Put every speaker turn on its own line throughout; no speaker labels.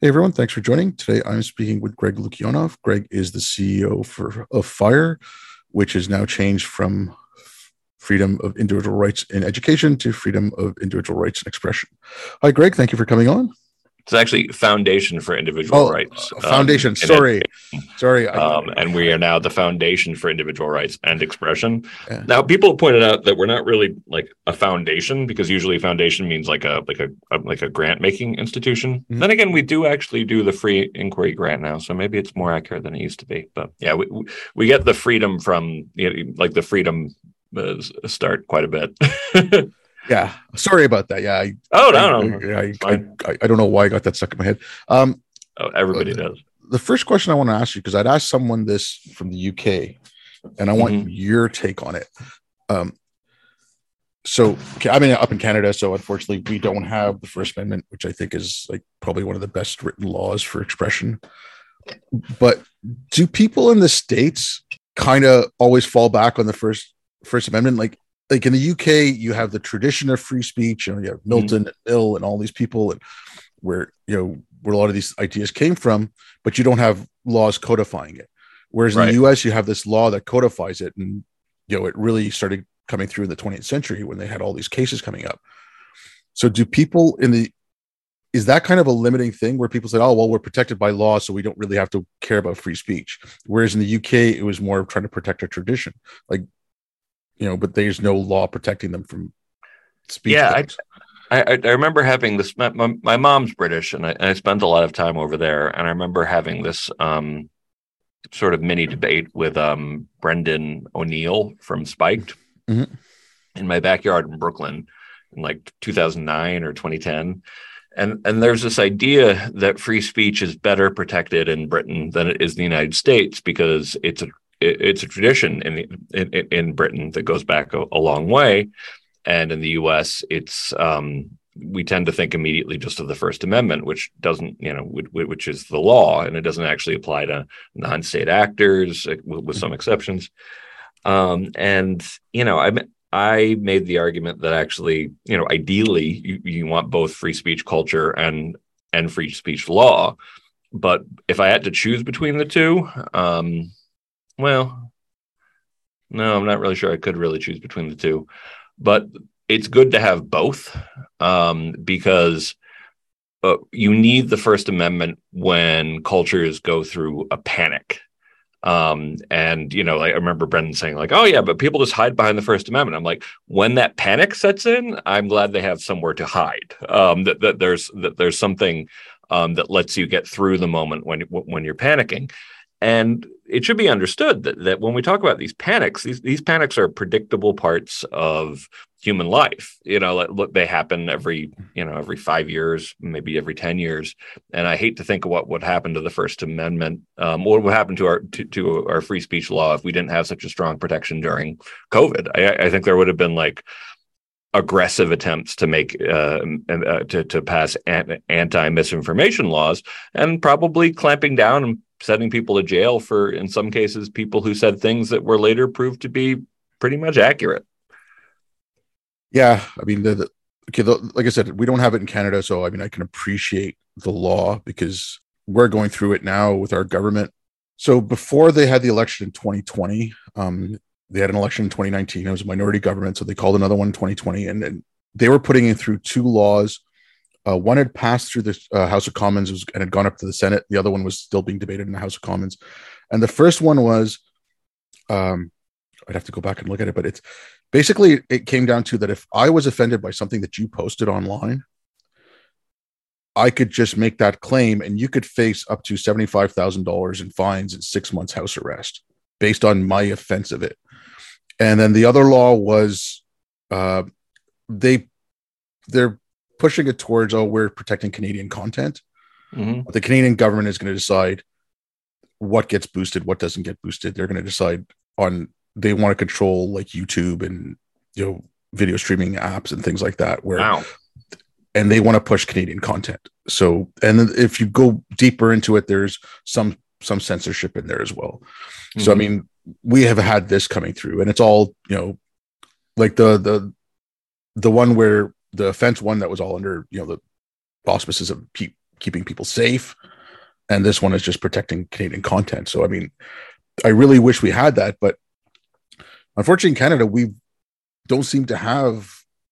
Hey everyone, thanks for joining. Today I'm speaking with Greg Lukianoff. Greg is the CEO for of FIRE, which has now changed from freedom of individual rights in education to freedom of individual rights in expression. Hi Greg, thank you for coming on.
It's actually Foundation for Individual oh, Rights.
Um, foundation. Um, sorry, sorry.
Um, and we are now the Foundation for Individual Rights and Expression. Yeah. Now, people have pointed out that we're not really like a foundation because usually foundation means like a like a, a like a grant making institution. Mm-hmm. Then again, we do actually do the free inquiry grant now, so maybe it's more accurate than it used to be. But yeah, we we get the freedom from you know, like the freedom uh, start quite a bit.
Yeah, sorry about that. Yeah. I,
oh no, no.
I, I, I, I, don't know why I got that stuck in my head. Um,
oh, everybody uh, does.
The first question I want to ask you because I'd asked someone this from the UK, and I want mm-hmm. your take on it. Um, so I mean, up in Canada, so unfortunately, we don't have the First Amendment, which I think is like probably one of the best written laws for expression. But do people in the states kind of always fall back on the first First Amendment? Like, like in the UK, you have the tradition of free speech, you know, you have Milton mm-hmm. and Mill and all these people, and where you know where a lot of these ideas came from, but you don't have laws codifying it. Whereas right. in the US, you have this law that codifies it, and you know it really started coming through in the 20th century when they had all these cases coming up. So, do people in the is that kind of a limiting thing where people say, "Oh, well, we're protected by law, so we don't really have to care about free speech"? Whereas in the UK, it was more of trying to protect a tradition. Like you know, but there's no law protecting them from speech.
Yeah, I, I, I, remember having this. My, my, mom's British, and I, and I, spent a lot of time over there. And I remember having this um, sort of mini debate with um, Brendan O'Neill from Spiked mm-hmm. in my backyard in Brooklyn in like 2009 or 2010. And, and there's this idea that free speech is better protected in Britain than it is in the United States because it's a it's a tradition in, in in Britain that goes back a, a long way, and in the U.S. it's um, we tend to think immediately just of the First Amendment, which doesn't, you know, which is the law, and it doesn't actually apply to non-state actors, uh, with some exceptions. Um, and you know, I I made the argument that actually, you know, ideally you, you want both free speech culture and and free speech law, but if I had to choose between the two, um, well, no, I'm not really sure I could really choose between the two, but it's good to have both um, because uh, you need the First Amendment when cultures go through a panic. Um, and you know, like, I remember Brendan saying, like, "Oh yeah, but people just hide behind the First Amendment." I'm like, when that panic sets in, I'm glad they have somewhere to hide. Um, that, that there's that there's something um, that lets you get through the moment when when you're panicking. And it should be understood that, that when we talk about these panics, these, these panics are predictable parts of human life. You know, look, they happen every, you know, every five years, maybe every 10 years. And I hate to think of what would happen to the First Amendment, um, what would happen to our to, to, our free speech law if we didn't have such a strong protection during COVID. I, I think there would have been like aggressive attempts to make uh, uh, to to pass anti misinformation laws and probably clamping down and sending people to jail for, in some cases, people who said things that were later proved to be pretty much accurate.
Yeah, I mean, the, the okay, the, like I said, we don't have it in Canada, so I mean, I can appreciate the law because we're going through it now with our government. So before they had the election in 2020, um, they had an election in 2019. It was a minority government, so they called another one in 2020, and, and they were putting it through two laws uh, one had passed through the uh, House of Commons was, and had gone up to the Senate. The other one was still being debated in the House of Commons. And the first one was, um, I'd have to go back and look at it, but it's basically it came down to that if I was offended by something that you posted online, I could just make that claim, and you could face up to seventy-five thousand dollars in fines and six months house arrest based on my offense of it. And then the other law was, uh, they they're pushing it towards oh we're protecting Canadian content. Mm-hmm. The Canadian government is going to decide what gets boosted, what doesn't get boosted. They're going to decide on they want to control like YouTube and you know video streaming apps and things like that. Where wow. and they want to push Canadian content. So and if you go deeper into it, there's some some censorship in there as well. Mm-hmm. So I mm-hmm. mean, we have had this coming through, and it's all you know, like the the the one where the offense one that was all under you know the auspices of Pete keeping people safe, and this one is just protecting Canadian content. So I mean, I really wish we had that, but unfortunately, in Canada, we don't seem to have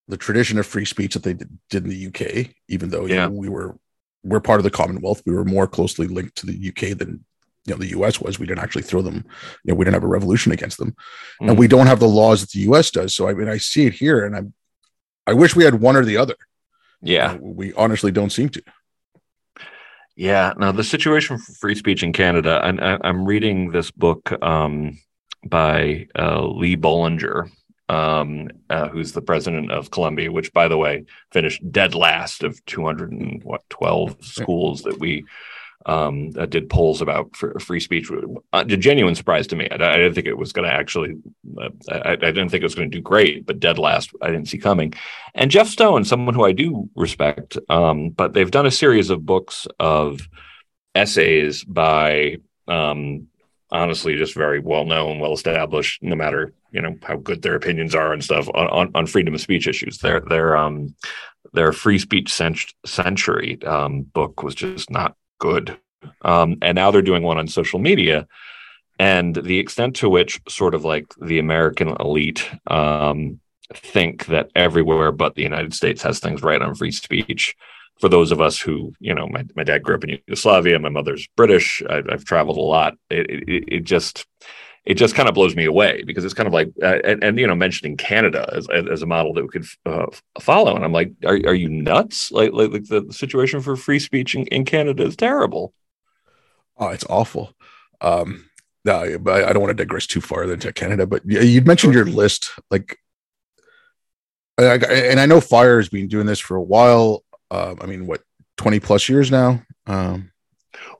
the tradition of free speech that they did, did in the UK. Even though yeah. know, we were we're part of the Commonwealth, we were more closely linked to the UK than you know the US was. We didn't actually throw them. You know, we didn't have a revolution against them, mm. and we don't have the laws that the US does. So I mean, I see it here, and I'm I wish we had one or the other.
Yeah,
uh, we honestly don't seem to.
Yeah, now the situation for free speech in Canada, and I, am reading this book um, by uh, Lee Bollinger, um, uh, who's the president of Columbia, which, by the way, finished dead last of 212 schools that we um, uh, did polls about free speech. Uh, a genuine surprise to me. I, I didn't think it was going to actually. Uh, I, I, didn't think it was going to do great, but dead last, I didn't see coming. And Jeff Stone, someone who I do respect, um, but they've done a series of books of essays by um, honestly just very well known, well established, no matter you know how good their opinions are and stuff on, on, on freedom of speech issues. Their their um their free speech cent- century um, book was just not good, um, and now they're doing one on social media, and the extent to which sort of like the American elite um, think that everywhere but the United States has things right on free speech for those of us who, you know, my, my dad grew up in Yugoslavia, my mother's British, I, have traveled a lot. It, it, it, just, it just kind of blows me away because it's kind of like, uh, and, and, you know, mentioning Canada as, as a model that we could uh, follow. And I'm like, are, are you nuts? Like, like, like the situation for free speech in, in Canada is terrible.
Oh, it's awful. Um, no, but I don't want to digress too far into Canada, but you'd mentioned your list, like, and I know Fire has been doing this for a while uh, I mean, what, 20 plus years now? Um,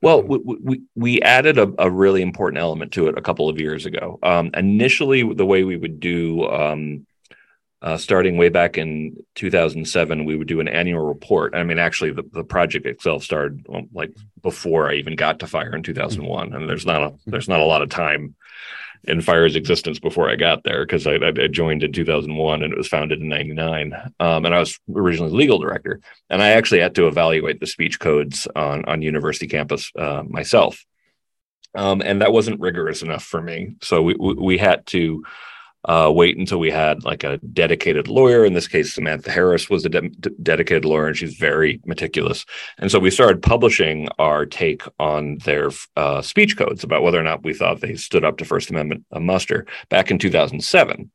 well, we, we, we added a, a, really important element to it a couple of years ago. Um, initially, the way we would do, um, uh, starting way back in 2007, we would do an annual report. I mean, actually, the, the project itself started well, like before I even got to Fire in 2001, and there's not a there's not a lot of time in Fire's existence before I got there because I, I, joined in 2001 and it was founded in 99. Um, and I was originally legal director. And I actually had to evaluate the speech codes on, on university campus uh, myself. Um, and that wasn't rigorous enough for me. So we, we, we had to uh, wait until we had like a dedicated lawyer. In this case, Samantha Harris was a de- dedicated lawyer, and she's very meticulous. And so we started publishing our take on their uh, speech codes about whether or not we thought they stood up to First Amendment muster back in 2007.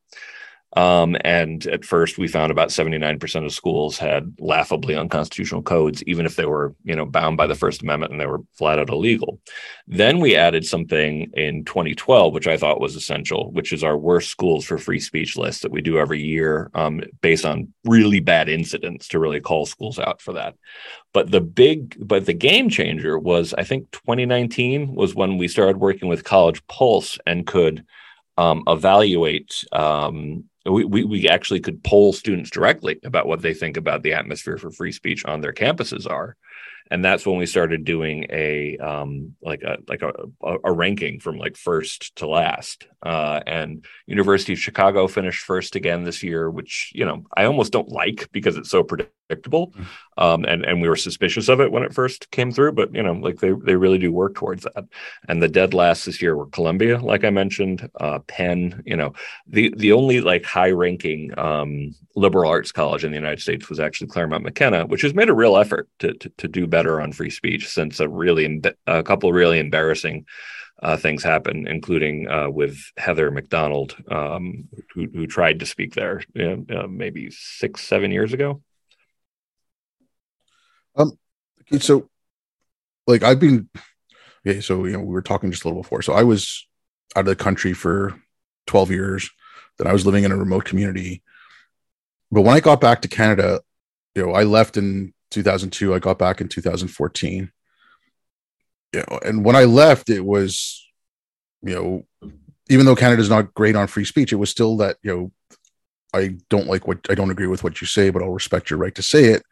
Um, and at first, we found about 79% of schools had laughably unconstitutional codes, even if they were, you know, bound by the First Amendment and they were flat out illegal. Then we added something in 2012, which I thought was essential, which is our worst schools for free speech list that we do every year um, based on really bad incidents to really call schools out for that. But the big, but the game changer was, I think 2019 was when we started working with College Pulse and could um, evaluate um, we, we, we actually could poll students directly about what they think about the atmosphere for free speech on their campuses are and that's when we started doing a um, like a like a, a, ranking from like first to last. Uh, and University of Chicago finished first again this year, which you know I almost don't like because it's so predictable, mm. um, and and we were suspicious of it when it first came through. But you know, like they they really do work towards that. And the dead last this year were Columbia, like I mentioned, uh, Penn. You know, the the only like high ranking um, liberal arts college in the United States was actually Claremont McKenna, which has made a real effort to to, to do better on free speech since a really a couple of really embarrassing uh, things happened, including uh, with Heather Mac Donald, um, who, who, tried to speak there uh, maybe six, seven years ago.
Um, okay, so like I've been, okay, so you know we were talking just a little before. So I was out of the country for twelve years. Then I was living in a remote community. But when I got back to Canada, you know, I left in 2002. I got back in 2014. You know, and when I left, it was, you know, even though Canada's not great on free speech, it was still that, you know, I don't like what I don't agree with what you say, but I'll respect your right to say it.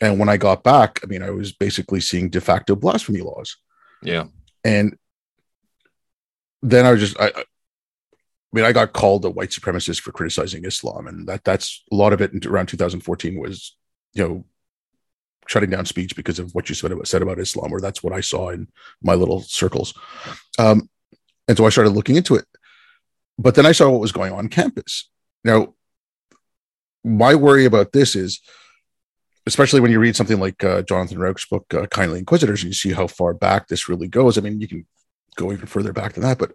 And when I got back, I mean, I was basically seeing de facto blasphemy laws.
Yeah.
And then I was just, I, I mean, I got called a white supremacist for criticizing Islam, and that that's a lot of it around 2014 was, you know, shutting down speech because of what you said about, said about Islam, or that's what I saw in my little circles. Um, and so I started looking into it. But then I saw what was going on campus. Now, my worry about this is, especially when you read something like uh, Jonathan Rauch's book, uh, Kindly Inquisitors, and you see how far back this really goes. I mean, you can go even further back than that, but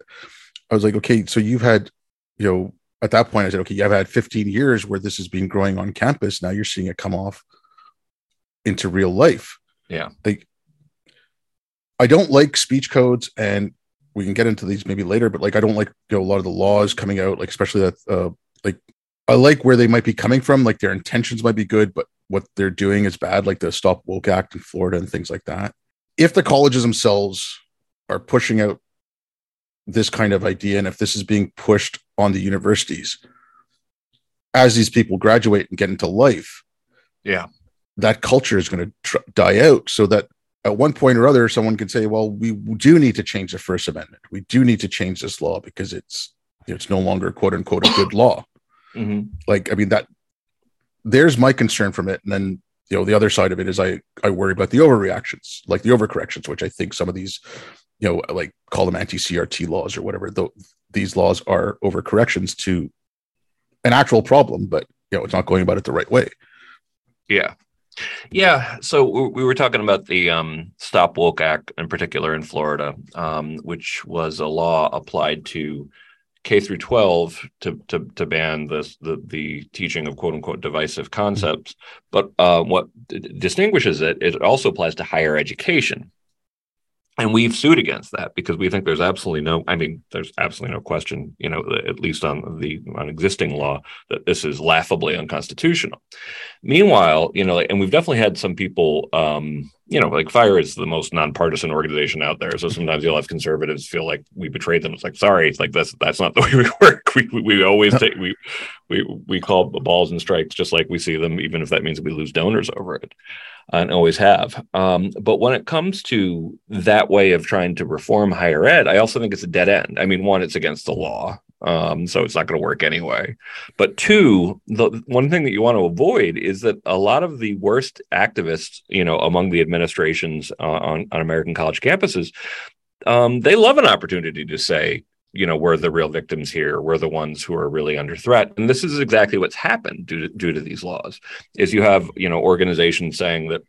I was like, okay, so you've had, you know, at that point, I said, okay, you've had 15 years where this has been growing on campus. Now you're seeing it come off into real life.
Yeah.
Like, I don't like speech codes, and we can get into these maybe later, but like, I don't like, you know, a lot of the laws coming out, like, especially that, uh, like, I like where they might be coming from. Like, their intentions might be good, but what they're doing is bad, like the Stop Woke Act in Florida and things like that. If the colleges themselves are pushing out this kind of idea and if this is being pushed on the universities as these people graduate and get into life
yeah
that culture is going to tr- die out so that at one point or other someone can say well we do need to change the first amendment we do need to change this law because it's it's no longer quote unquote a good law mm-hmm. like i mean that there's my concern from it and then you know the other side of it is i i worry about the overreactions like the overcorrections which i think some of these you know, like call them anti-CRT laws or whatever. Though these laws are overcorrections to an actual problem, but you know, it's not going about it the right way.
Yeah. Yeah, so we were talking about the um, Stop Woke Act in particular in Florida, um, which was a law applied to K through 12 to, to, to ban this, the, the teaching of quote unquote divisive concepts. But uh, what d- distinguishes it, it also applies to higher education and we've sued against that because we think there's absolutely no i mean there's absolutely no question you know at least on the on existing law that this is laughably unconstitutional meanwhile you know and we've definitely had some people um you know like fire is the most nonpartisan organization out there so sometimes you'll have conservatives feel like we betrayed them it's like sorry it's like that's that's not the way we work we, we, we always take we we we call balls and strikes just like we see them even if that means we lose donors over it and always have. Um, but when it comes to that way of trying to reform higher ed, I also think it's a dead end. I mean, one, it's against the law. Um, so it's not going to work anyway. But two, the one thing that you want to avoid is that a lot of the worst activists, you know, among the administrations uh, on, on American college campuses, um, they love an opportunity to say, you know we're the real victims here we're the ones who are really under threat and this is exactly what's happened due to, due to these laws is you have you know organizations saying that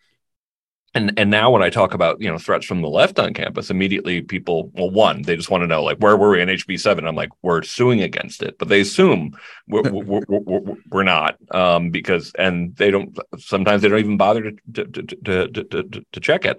and and now when I talk about you know threats from the left on campus, immediately people well one they just want to know like where were we in HB seven? I'm like we're suing against it, but they assume we're, we're, we're, we're, not um, because and they don't sometimes they don't even bother to to to to, to, to check it,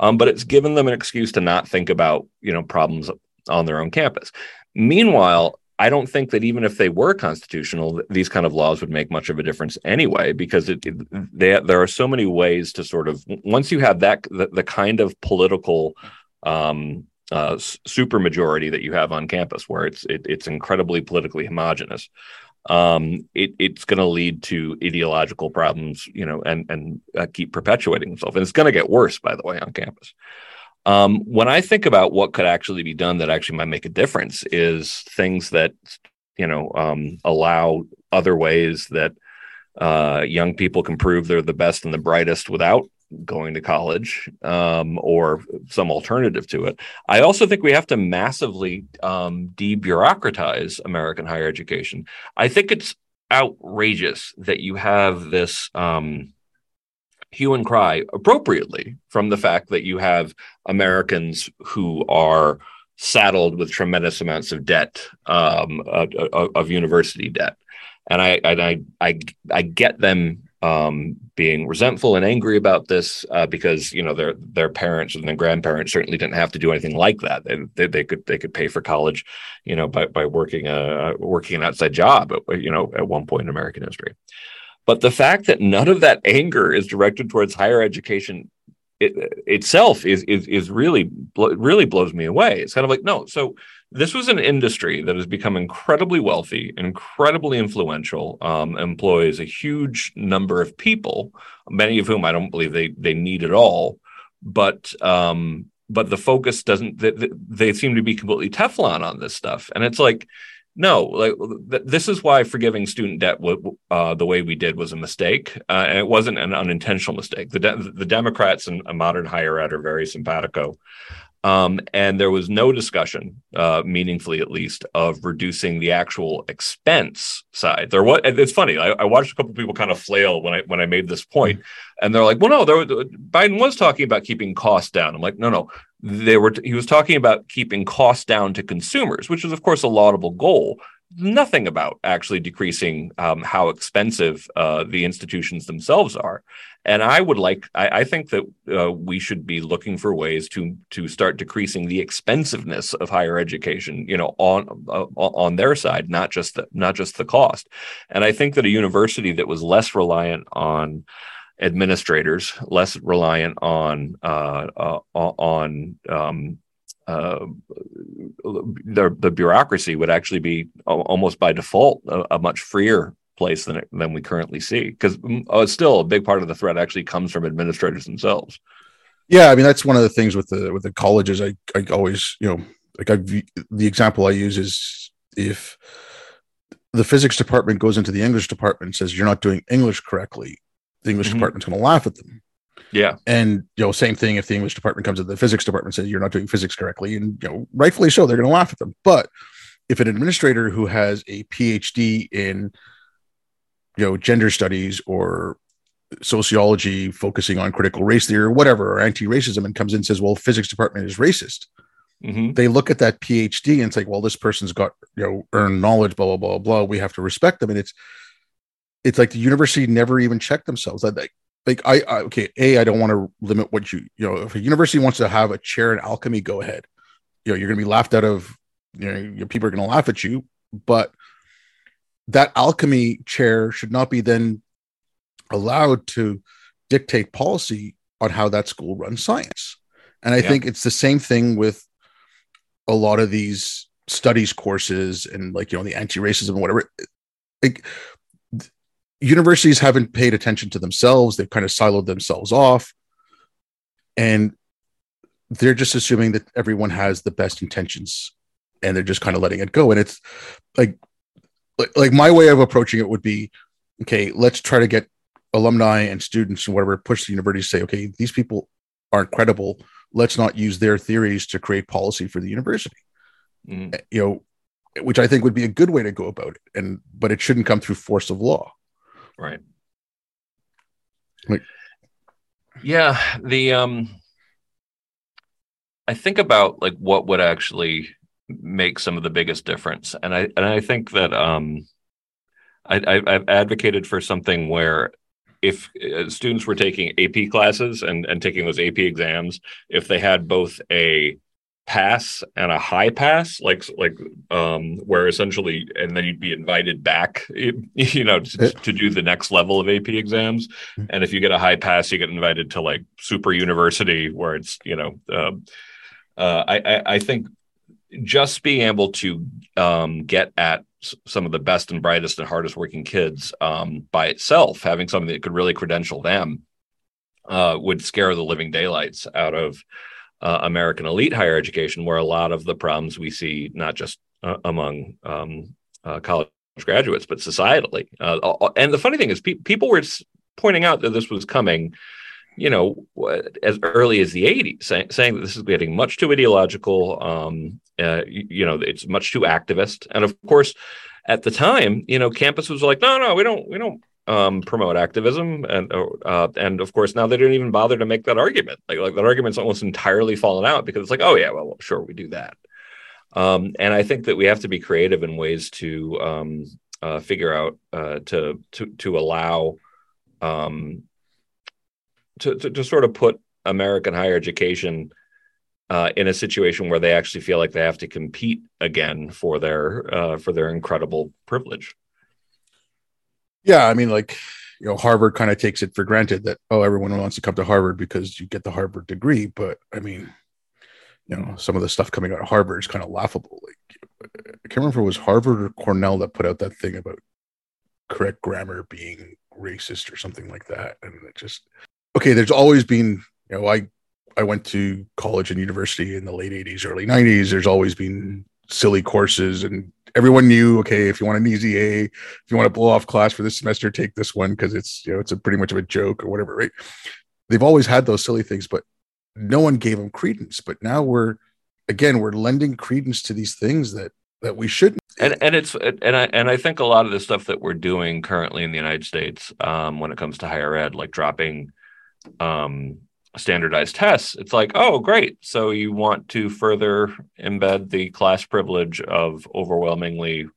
um, but it's given them an excuse to not think about you know problems on their own campus. Meanwhile, I don't think that even if they were constitutional, these kind of laws would make much of a difference anyway, because it, it, they, there are so many ways to sort of once you have that the, the kind of political um, uh, supermajority that you have on campus, where it's it, it's incredibly politically homogenous, um, it, it's going to lead to ideological problems, you know, and and uh, keep perpetuating itself, and it's going to get worse, by the way, on campus. Um, when I think about what could actually be done that actually might make a difference, is things that you know um, allow other ways that uh, young people can prove they're the best and the brightest without going to college um, or some alternative to it. I also think we have to massively um, debureaucratize American higher education. I think it's outrageous that you have this um, hue and cry appropriately from the fact that you have Americans who are saddled with tremendous amounts of debt, um, uh, uh, of university debt, and I, and I, I, I get them um, being resentful and angry about this uh, because you know their their parents and their grandparents certainly didn't have to do anything like that. They, they, they could they could pay for college, you know, by by working a working an outside job, you know, at one point in American history. But the fact that none of that anger is directed towards higher education it, itself is, is is really really blows me away. It's kind of like no. So this was an industry that has become incredibly wealthy, incredibly influential, um, employs a huge number of people, many of whom I don't believe they they need at all. But um, but the focus doesn't. They, they seem to be completely Teflon on this stuff, and it's like no, like th- this is why forgiving student debt w- uh, the way we did was a mistake, uh, and it wasn't an unintentional mistake. The de- the Democrats in a modern higher ed are very simpatico, um, and there was no discussion, uh, meaningfully at least, of reducing the actual expense side. There was. It's funny. I, I watched a couple people kind of flail when I when I made this point, and they're like, "Well, no, there, was, Biden was talking about keeping costs down." I'm like, "No, no, they were he was talking about keeping costs down to consumers which is of course a laudable goal nothing about actually decreasing um, how expensive uh, the institutions themselves are. And i would like i, I think that uh, we should be looking for ways to to start decreasing the expensiveness of higher education you know on uh, on their side not just the not just the cost. And i think that a university that was less reliant on administrators, less reliant on uh, uh, on um, uh, the, the bureaucracy would actually be almost by default a, a much freer place than than we currently see because mm, uh, still a big part of the threat actually comes from administrators themselves.
Yeah, I mean that's one of the things with the with the colleges. I I always you know like I the example I use is if the physics department goes into the English department and says you're not doing English correctly, the English mm-hmm. department's going to laugh at them.
Yeah.
And, you know, same thing if the English department comes to the physics department and says you're not doing physics correctly. And, you know, rightfully so, they're going to laugh at them. But if an administrator who has a PhD in, you know, gender studies or sociology focusing on critical race theory or whatever, or anti racism, and comes in and says, well, physics department is racist. Mm-hmm. They look at that PhD and it's like, well, this person's got, you know, earned knowledge, blah, blah, blah, blah. We have to respect them. And it's, it's like the university never even checked themselves. Like, like I, I okay, a I don't want to limit what you you know. If a university wants to have a chair in alchemy, go ahead. You know, you're going to be laughed out of. You know, people are going to laugh at you, but that alchemy chair should not be then allowed to dictate policy on how that school runs science. And I yeah. think it's the same thing with a lot of these studies courses and like you know the anti-racism and whatever. Like universities haven't paid attention to themselves. They've kind of siloed themselves off. And they're just assuming that everyone has the best intentions and they're just kind of letting it go. And it's like, like, like my way of approaching it would be, okay, let's try to get alumni and students and whatever push the university to say, okay, these people aren't credible. Let's not use their theories to create policy for the university. Mm. You know, which I think would be a good way to go about it. And but it shouldn't come through force of law.
Right. Like, yeah, the um I think about like what would actually make some of the biggest difference. And I and I think that um I, I have advocated for something where if uh, students were taking AP classes and, and taking those AP exams, if they had both a pass and a high pass like like um where essentially and then you'd be invited back you know to, to do the next level of ap exams mm-hmm. and if you get a high pass you get invited to like super university where it's you know um, uh, I, I think just being able to um, get at some of the best and brightest and hardest working kids um, by itself having something that could really credential them uh, would scare the living daylights out of uh, American elite higher education, where a lot of the problems we see, not just uh, among um, uh, college graduates, but societally. Uh, and the funny thing is, pe- people were pointing out that this was coming, you know, as early as the 80s, say- saying that this is getting much too ideological. Um, uh, you, you know, it's much too activist. And of course, at the time, you know, campus was like, no, no, we don't, we don't um, promote activism, and uh, and of course now they didn't even bother to make that argument. Like like that argument's almost entirely fallen out because it's like, oh yeah, well sure we do that. Um, and I think that we have to be creative in ways to um, uh, figure out uh, to to to allow um, to, to, to sort of put American higher education uh, in a situation where they actually feel like they have to compete again for their uh, for their incredible privilege
yeah i mean like you know harvard kind of takes it for granted that oh everyone wants to come to harvard because you get the harvard degree but i mean you know some of the stuff coming out of harvard is kind of laughable. Like i can't remember if it was harvard or cornell that put out that thing about correct grammar being racist or something like that and it just okay there's always been you know i i went to college and university in the late 80s early 90s there's always been silly courses and everyone knew okay if you want an easy a if you want to blow off class for this semester take this one because it's you know it's a pretty much of a joke or whatever right? They've always had those silly things but no one gave them credence. But now we're again we're lending credence to these things that that we shouldn't.
And and it's and i and i think a lot of the stuff that we're doing currently in the united states um, when it comes to higher ed like dropping um, standardized tests it's like oh great. So you want to further embed the class privilege of overwhelmingly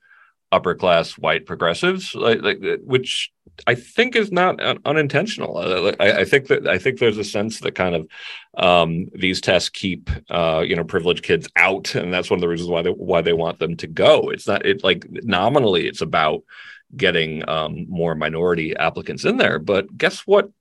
upper class white progressives like, like which i think is not un- unintentional. I, I, think that i think there's a sense that kind of um, these tests keep uh, you know privileged kids out and that's one of the reasons why they why they want them to go. It's not it like nominally it's about getting um, more minority applicants in there but guess what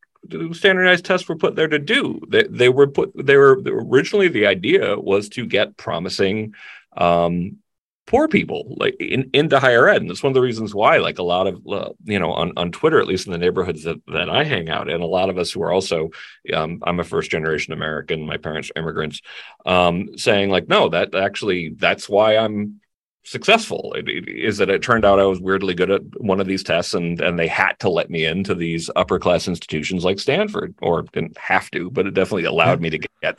standardized tests were put there to do. They, they were put they were originally the idea was to get promising um, poor people like in, into higher ed, and that's one of the reasons why like a lot of uh, you know on on Twitter, at least in the neighborhoods that that I hang out in, a lot of us who are also um, I'm a first generation American, my parents are immigrants, um, saying like no, that actually that's why I'm successful. It, it, is that it turned out I was weirdly good at one of these tests and and they had to let me into these upper class institutions like Stanford or didn't have to but it definitely allowed me to get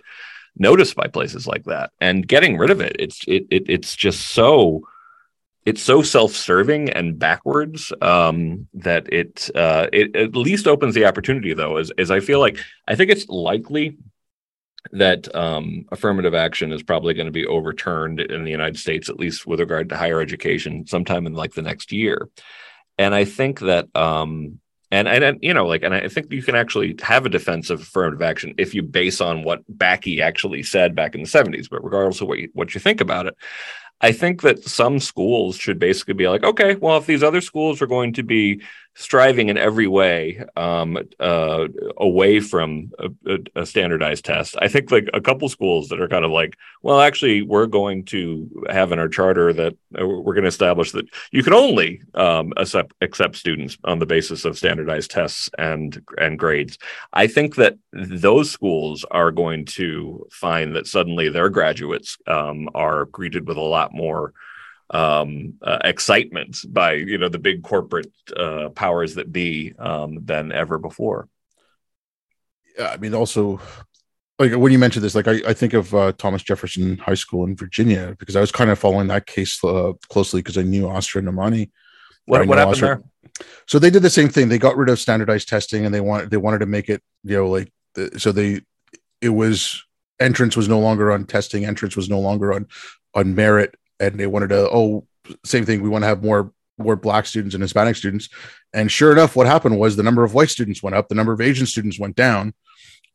noticed by places like that. And getting rid of it it's it, it it's just so it's so self-serving and backwards um, that it uh, it at least opens the opportunity though as, as I feel like I think it's likely that um, affirmative action is probably going to be overturned in the United States, at least with regard to higher education, sometime in like the next year. And I think that, um, and and you know, like, and I think you can actually have a defense of affirmative action if you base on what Bakke actually said back in the '70s. But regardless of what you, what you think about it, I think that some schools should basically be like, okay, well, if these other schools are going to be striving in every way um, uh, away from a, a, standardized test. I think like a couple schools that are kind of like, well, actually, we're going to have in our charter that uh, we're going to establish that you can only um, accept accept students on the basis of standardized tests and and grades. I think that those schools are going to find that suddenly their graduates um, are greeted with a lot more um, uh, excitement by you know the big corporate uh, powers that be um, than ever before.
Yeah, I mean, also like when you mentioned this, like I, I think of uh, Thomas Jefferson High School in Virginia because I was kind of following that case uh, closely because I knew Asra Nomani.
What, what happened there?
So they did the same thing. They got rid of standardized testing and they wanted they wanted to make it you know like so they it was entrance was no longer on testing. Entrance was no longer on on merit and they wanted to oh same thing we want to have more more black students and hispanic students. And sure enough what happened was the number of white students went up the number of asian students went down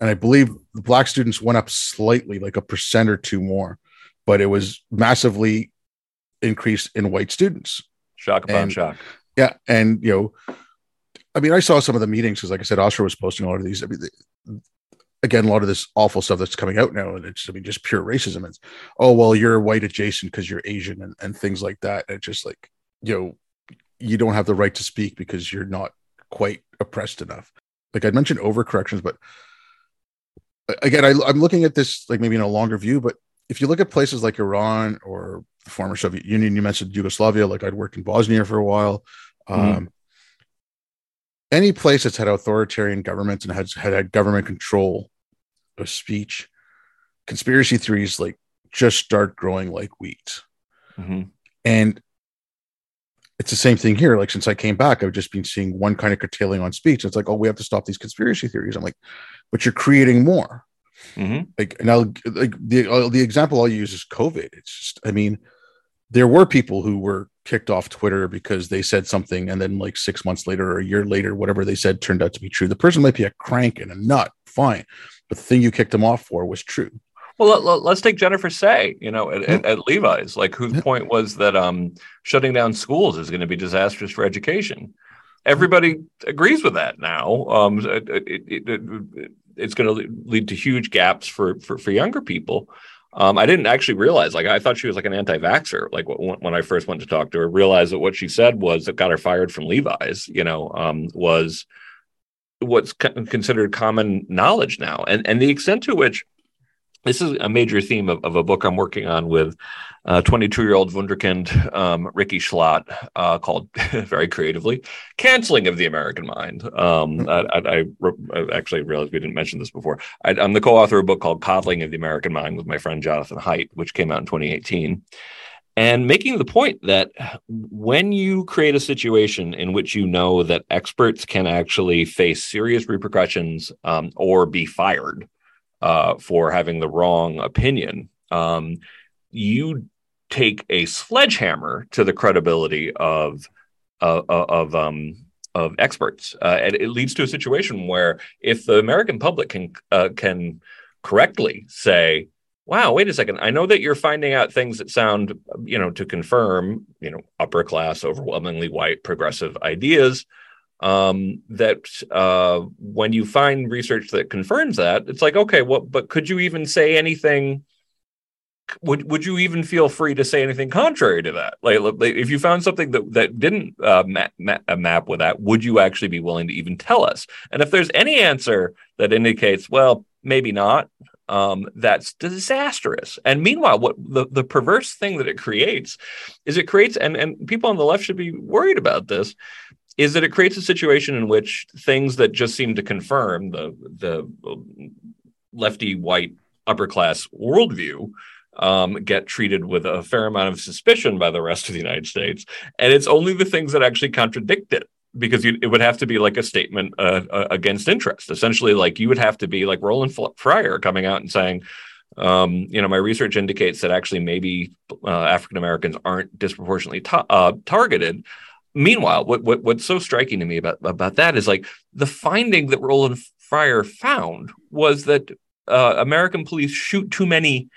and i believe the black students went up slightly like a percent or two more but it was massively increased in white students.
Shock upon and, shock.
yeah and you know i mean i saw some of the meetings because like i said Asra was posting a lot of these i mean again a lot of this awful stuff that's coming out now and it's i mean just pure racism. It's oh well you're white adjacent because you're asian and, and things like that. And it's just like you know you don't have the right to speak because you're not quite oppressed enough. Like i mentioned overcorrections but again I, i'm looking at this like maybe in a longer view but if you look at places like iran or the former soviet union you mentioned yugoslavia like i'd worked in bosnia for a while. Mm-hmm. um, any place that's had authoritarian governments and has had, had government control of speech, conspiracy theories like just start growing like wheat. Mm-hmm. And it's the same thing here. Like since I came back, I've just been seeing one kind of curtailing on speech. It's like, oh, we have to stop these conspiracy theories. I'm like, but you're creating more. Mm-hmm. Like now, like the uh, the example I'll use is COVID. It's just, I mean, there were people who were kicked off Twitter because they said something, and then like six months later or a year later, whatever they said turned out to be true. The person might be a crank and a nut, fine, but the thing you kicked them off for was true.
Well, let, us take Jennifer Sey, you know, at, at, at Levi's, like whose point was that um, shutting down schools is going to be disastrous for education. Everybody agrees with that now. Um, it, it, it, it's going to lead to huge gaps for, for, for younger people. Um, I didn't actually realize, like, I thought she was like an anti-vaxxer. Like when, I first went to talk to her, realized that what she said was that got her fired from Levi's. You know, um, was what's considered common knowledge now, and and the extent to which this is a major theme of, of a book I'm working on with 22 uh, year old Wunderkind um, Rikki Schlott uh, called very creatively Canceling of the American Mind. Um, hmm. I, I, I, actually realized we didn't mention this before. I, am the co author of a book called Coddling of the American Mind with my friend Jonathan Haidt, which came out in 2018. And making the point that when you create a situation in which you know that experts can actually face serious repercussions um, or be fired uh, for having the wrong opinion, um, you take a sledgehammer to the credibility of uh, of um, of experts, uh, and it leads to a situation where if the American public can uh, can correctly say, "Wow, wait a second, I know that you're finding out things that sound, you know, to confirm, you know, upper class, overwhelmingly white, progressive ideas." Um, that uh, when you find research that confirms that, it's like, okay, well, but could you even say anything? Would would you even feel free to say anything contrary to that? Like, if you found something that that didn't uh, map, map, map with that, would you actually be willing to even tell us? And if there's any answer that indicates, well, maybe not, um, that's disastrous. And meanwhile, what the, the perverse thing that it creates is it creates, and, and people on the left should be worried about this, is that it creates a situation in which things that just seem to confirm the the lefty white upper class worldview um, get treated with a fair amount of suspicion by the rest of the United States, and it's only the things that actually contradict it because you, it would have to be like a statement uh, uh, against interest. Essentially, like you would have to be like Roland Fryer coming out and saying, um, you know, my research indicates that actually maybe uh, African Americans aren't disproportionately ta- uh, targeted. Meanwhile, what, what what's so striking to me about about that is like the finding that Roland Fryer found was that uh, American police shoot too many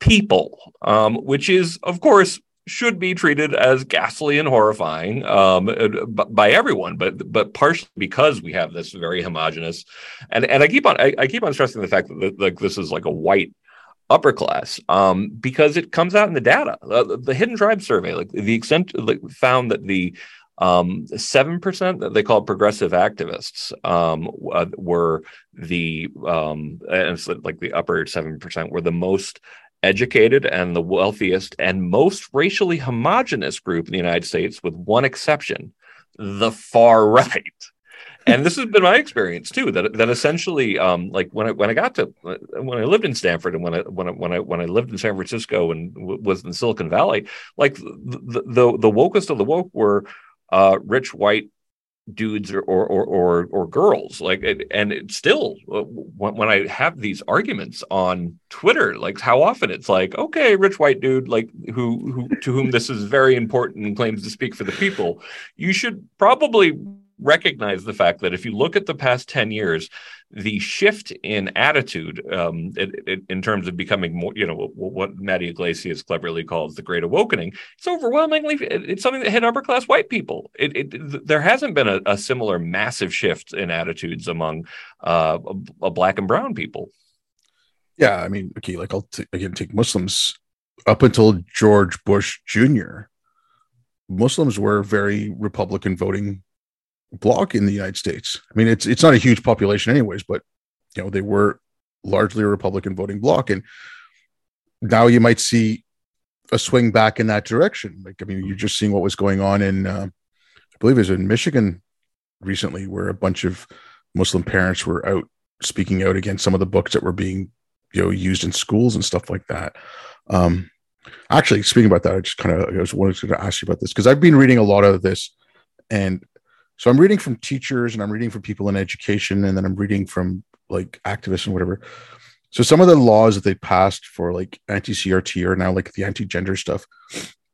people, um, which is, of course, should be treated as ghastly and horrifying um, uh, by everyone, but but partially because we have this very homogenous, and and I keep on I, I keep on stressing the fact that like this is like a white upper class um, because it comes out in the data. Uh, the Hidden Tribe survey, like the extent, like, found that the seven um, percent that they call progressive activists um, uh, were the um, and like the upper seven percent were the most educated and the wealthiest and most racially homogenous group in the United States, with one exception, the far right. and this has been my experience too. That that essentially, um, like when I when I got to when I lived in Stanford and when I when I when I when I lived in San Francisco and w- was in Silicon Valley, like the the the wokest of the woke were uh, rich white dudes or or or or, girls. Like and it's still uh, when, when i have these arguments on twitter like how often it's like okay rich white dude like who who to whom this is very important and claims to speak for the people. You should probably recognize the fact that if you look at the past 10 years the shift in attitude um, it, it, in terms of becoming more, you know, what Matt Yglesias cleverly calls the Great Awakening, it's overwhelmingly it's something that hit upper class white people. It, there hasn't been a, a, similar massive shift in attitudes among uh, a, a black and brown people.
Yeah, I mean, okay, like I'll t- again take Muslims up until George Bush Jr. Muslims were very Republican voting bloc in the United States. I mean, it's it's not a huge population, anyways, but you know they were largely a Republican voting bloc, and now you might see a swing back in that direction. Like, I mean, you're just seeing what was going on in, uh, I believe it was in Michigan recently, where a bunch of Muslim parents were out speaking out against some of the books that were being, you know, used in schools and stuff like that. Um, actually, speaking about that, I just kind of I was wanted to ask you about this because I've been reading a lot of this, and so I'm reading from teachers and I'm reading from people in education and then I'm reading from like activists and whatever. So some of the laws that they passed for like anti-CRT are now like the anti-gender stuff.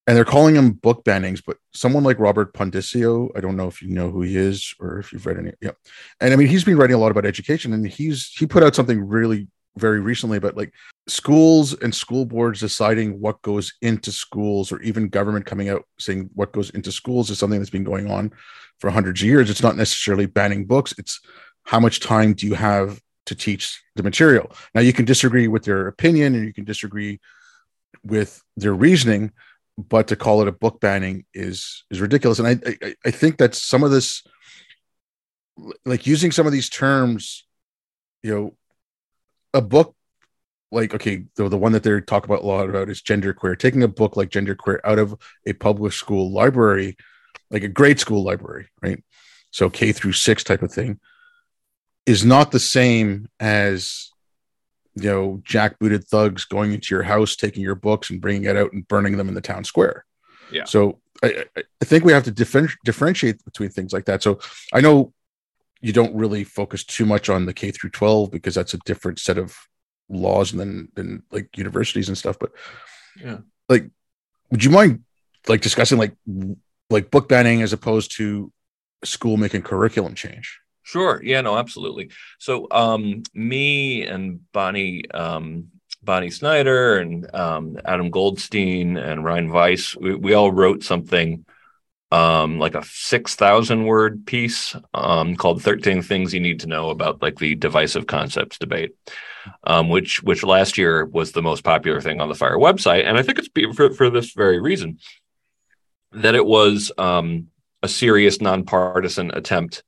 And they're calling them book bannings, but someone like Robert Pondiscio, I don't know if you know who he is or if you've read any. Yeah. And I mean, he's been writing a lot about education and he's he put out something really very recently but like schools and school boards deciding what goes into schools or even government coming out saying what goes into schools is something that's been going on for hundreds of years. It's not necessarily banning books. It's how much time do you have to teach the material? Now you can disagree with their opinion and you can disagree with their reasoning but to call it a book banning is is ridiculous. And i i, I think that some of this like using some of these terms you know a book like okay the, the one that they talk about a lot about is genderqueer. Taking a book like genderqueer out of a public school library like a grade school library right? So k through six type of thing is not the same as you know jackbooted thugs going into your house taking your books and bringing it out and burning them in the town square.
Yeah.
So i, I think we have to differ- differentiate between things like that. So i know you don't really focus too much on the k through 12 because that's a different set of laws than than like universities and stuff but
yeah
like would you mind like discussing like like book banning as opposed to school making curriculum change
Sure. Yeah, no, absolutely. So um me and Bonnie um Bonnie Snyder and um, Adam Goldstein and Ryan Weiss, we, we all wrote something um, like a 6,000 word piece um, called 13 Things You Need to Know About like the Divisive Concepts Debate, um, which which last year was the most popular thing on the FIRE website. And I think it's for, for this very reason that it was um, a serious nonpartisan attempt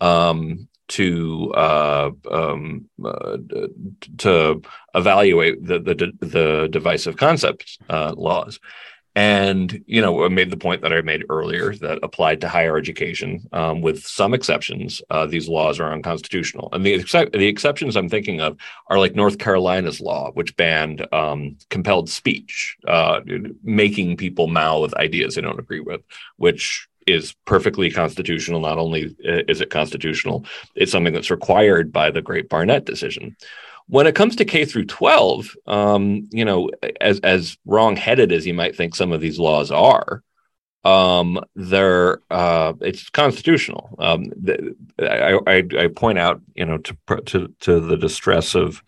um, to uh, um, uh, to evaluate the the, the divisive concepts uh, laws. And you know, I made the point that I made earlier that applied to higher education, um, with some exceptions, uh, these laws are unconstitutional. And the the exceptions I'm thinking of are like North Carolina's law, which banned um, compelled speech, uh, making people mouth ideas they don't agree with, which is perfectly constitutional. Not only is it constitutional, it's something that's required by the Great Barnette decision. When it comes to K through 12, um, you know, as as wrong-headed as you might think some of these laws are, um, they're uh, it's constitutional. Um, I, I, I point out, you know, to to to the distress of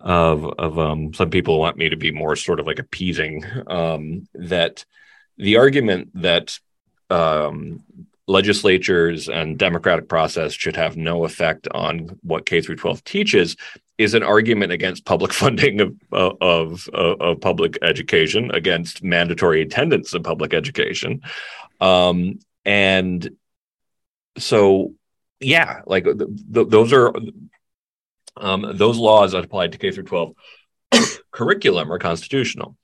of of um, some people want me to be more sort of like appeasing um, that the argument that um, legislatures and democratic process should have no effect on what K through 12 teaches is an argument against public funding of, of, of, of public education, against mandatory attendance of public education. Um, and so, yeah, like th- th- those are um, those laws that applied to K through 12 curriculum are constitutional.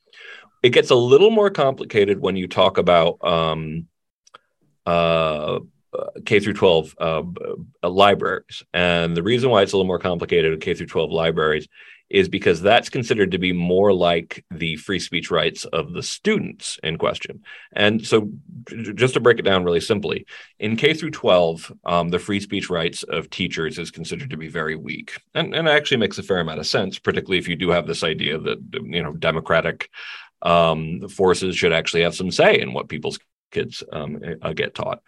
It gets a little more complicated when you talk about um, uh, K through 12 uh, uh, libraries. And the reason why it's a little more complicated with K through 12 libraries is because that's considered to be more like the free speech rights of the students in question. And so, just to break it down really simply, in K through 12, um, the free speech rights of teachers is considered to be very weak, and and actually makes a fair amount of sense, particularly if you do have this idea that you know democratic um, forces should actually have some say in what people's kids um, uh, get taught.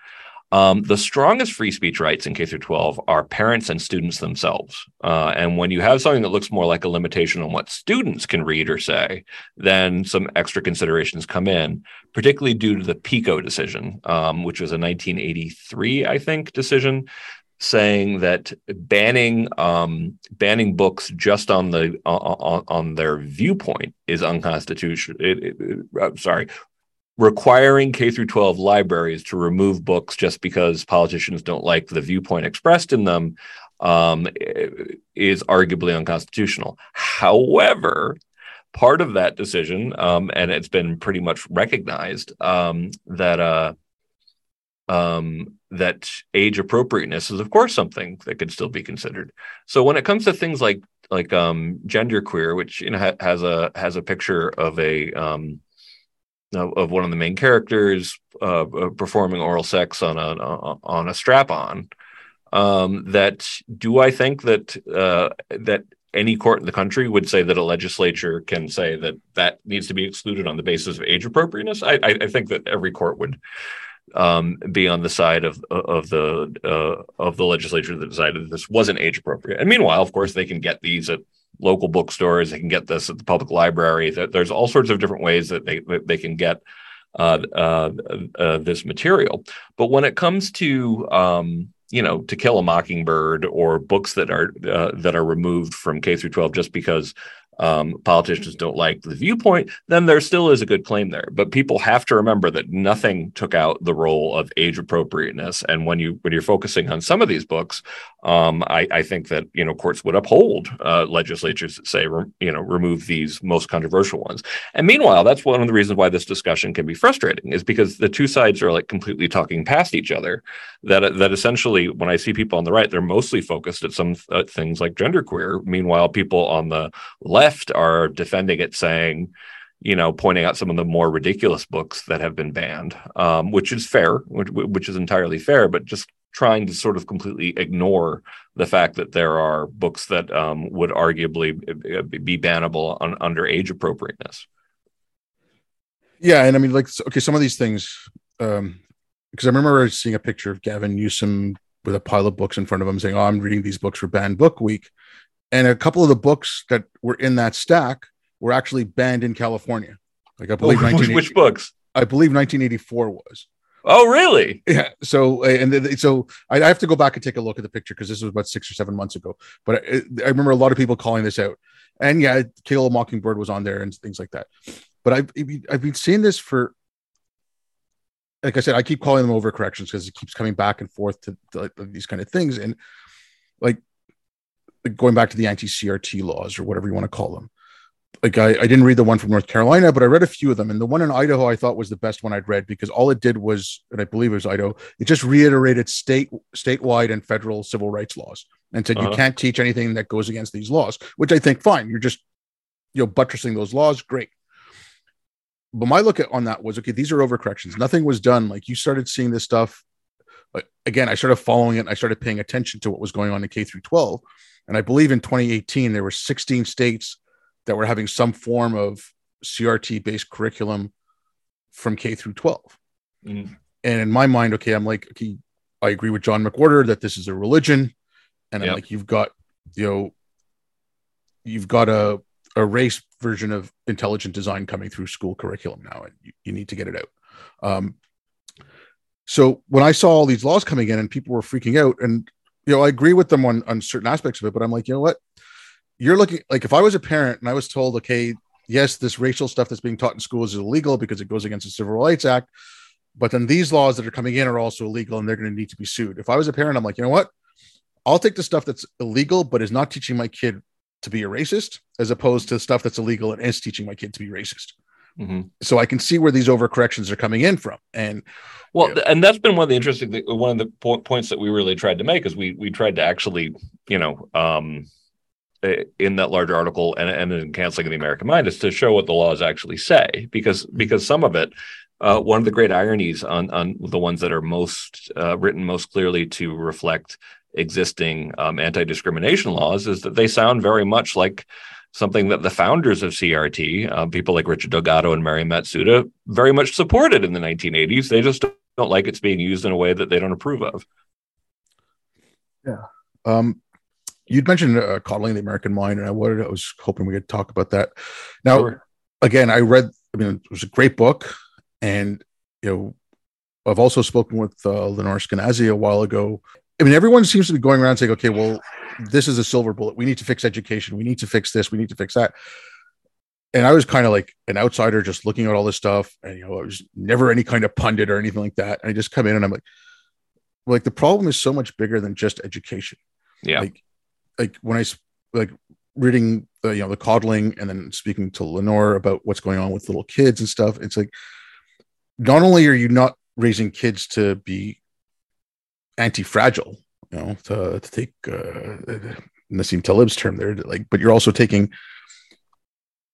Um, the strongest free speech rights in K through 12 are parents and students themselves. Uh, and when you have something that looks more like a limitation on what students can read or say, then some extra considerations come in, particularly due to the PICO decision, um, which was a 1983, I think, decision saying that banning um, banning books just on the on, on their viewpoint is unconstitutional. It, it, it, sorry, requiring K through 12 libraries to remove books just because politicians don't like the viewpoint expressed in them um, is arguably unconstitutional. However, part of that decision, um, and it's been pretty much recognized um, that uh, um, that age appropriateness is, of course, something that could still be considered. So when it comes to things like like um, genderqueer, which you know ha- has a has a picture of a um, of, of one of the main characters uh, uh performing oral sex on a on a strap on. Um, that do I think that uh, that any court in the country would say that a legislature can say that that needs to be excluded on the basis of age appropriateness? I, I, I think that every court would um, be on the side of of the uh, of the legislature that decided this wasn't age appropriate. And meanwhile, of course, they can get these at local bookstores. They can get this at the public library. There's all sorts of different ways that they they can get uh, uh, uh, this material. But when it comes to um, you know, To Kill a Mockingbird or books that are uh, that are removed from K through 12 just because um, politicians don't like the viewpoint, then there still is a good claim there. But people have to remember that nothing took out the role of age appropriateness. And when you when you're focusing on some of these books, um, I, I, think that you know courts would uphold uh, legislatures that say re, you know remove these most controversial ones. And meanwhile, that's one of the reasons why this discussion can be frustrating is because the two sides are like completely talking past each other. That that essentially, when I see people on the right, they're mostly focused at some uh, things like genderqueer. Meanwhile, people on the left are defending it, saying you know, pointing out some of the more ridiculous books that have been banned, um, which is fair, which, which, is entirely fair, but just trying to sort of completely ignore the fact that there are books that um, would arguably be bannable on, under age appropriateness.
Yeah, and I mean, like, okay, some of these things, um, because I remember seeing a picture of Gavin Newsom with a pile of books in front of him, saying, "Oh, I'm reading these books for banned book week," and a couple of the books that were in that stack were actually banned in California. Like I believe,
oh, which, which books?
I believe 1984 was.
Oh, really?
Yeah. So, uh, and so I have to go back and take a look at the picture because this was about six or seven months ago. But I, I, remember a lot of people calling this out, and yeah, Kill a Mockingbird was on there and things like that. But I've I've been seeing this for, like I said, I keep calling them overcorrections because it keeps coming back and forth to, to, to these kind of things, and like going back to the anti-CRT laws or whatever you want to call them like I, I didn't read the one from North Carolina, but I read a few of them. And the one in Idaho I thought was the best one I'd read because all it did was, and I believe it was Idaho, it just reiterated state statewide and federal civil rights laws and said uh-huh. you can't teach anything that goes against these laws, which I think fine. You're just you know buttressing those laws, great. But my look at on that was okay, these are overcorrections. Nothing was done. Like you started seeing this stuff. again, I started following it. I started paying attention to what was going on in K through 12. And I believe in 2018, there were 16 states that were having some form of CRT based curriculum from K through 12. Mm. And in my mind, okay, I'm like, okay, I agree with John McWhorter that this is a religion. And I'm like, you've got, you know, you've got a, a race version of intelligent design coming through school curriculum now, and you, you need to get it out. Um, so when I saw all these laws coming in and people were freaking out, and you know, I agree with them on, on certain aspects of it, but I'm like, you know what? you're looking like if I was a parent and I was told, okay, yes, this racial stuff that's being taught in schools is illegal because it goes against the Civil Rights Act, but then these laws that are coming in are also illegal and they're going to need to be sued. If I was a parent, I'm like, you know what? I'll take the stuff that's illegal but is not teaching my kid to be a racist, as opposed to stuff that's illegal and is teaching my kid to be racist. Mm-hmm. So I can see where these overcorrections are coming in from, and
well, you know, and that's been one of the interesting, one of the po- points that we really tried to make is we we tried to actually, you know, um, in that large article and, and in canceling the American mind is to show what the laws actually say, because because some of it, uh, one of the great ironies on on the ones that are most uh, written most clearly to reflect existing um, anti-discrimination laws is that they sound very much like something that the founders of CRT, uh, people like Richard Delgado and Mari Matsuda, very much supported in the 1980s. They just don't like it's being used in a way that they don't approve of.
Yeah. Um, you'd mentioned uh, coddling the American mind, and I wanted I was hoping we could talk about that. Now, sure. again, I read. I mean, it was a great book, and you know, I've also spoken with uh, Lenore Skenazy a while ago. I mean, everyone seems to be going around saying, "Okay, well, this is a silver bullet. We need to fix education. We need to fix this. We need to fix that." And I was kind of like an outsider, just looking at all this stuff, and you know, I was never any kind of pundit or anything like that. And I just come in and I'm like, like the problem is so much bigger than just education.
Yeah.
Like like when I like reading the you know the coddling and then speaking to Lenore about what's going on with little kids and stuff. It's like not only are you not raising kids to be anti-fragile, you know, to, to take uh, Nassim Taleb's term there, like, but you're also taking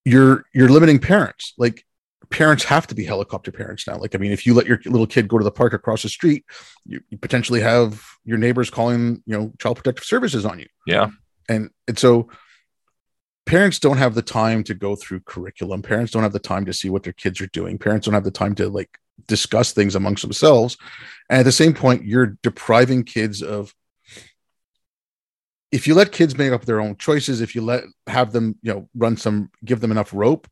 you're you're limiting parents. Like parents have to be helicopter parents now. Like, I mean, if you let your little kid go to the park across the street, you, you potentially have your neighbors calling, you know, child protective services on you.
Yeah.
And, and so parents don't have the time to go through curriculum. Parents don't have the time to see what their kids are doing. Parents don't have the time to like discuss things amongst themselves. And at the same point, you're depriving kids of if you let kids make up their own choices, if you let have them, you know, run some, give them enough rope,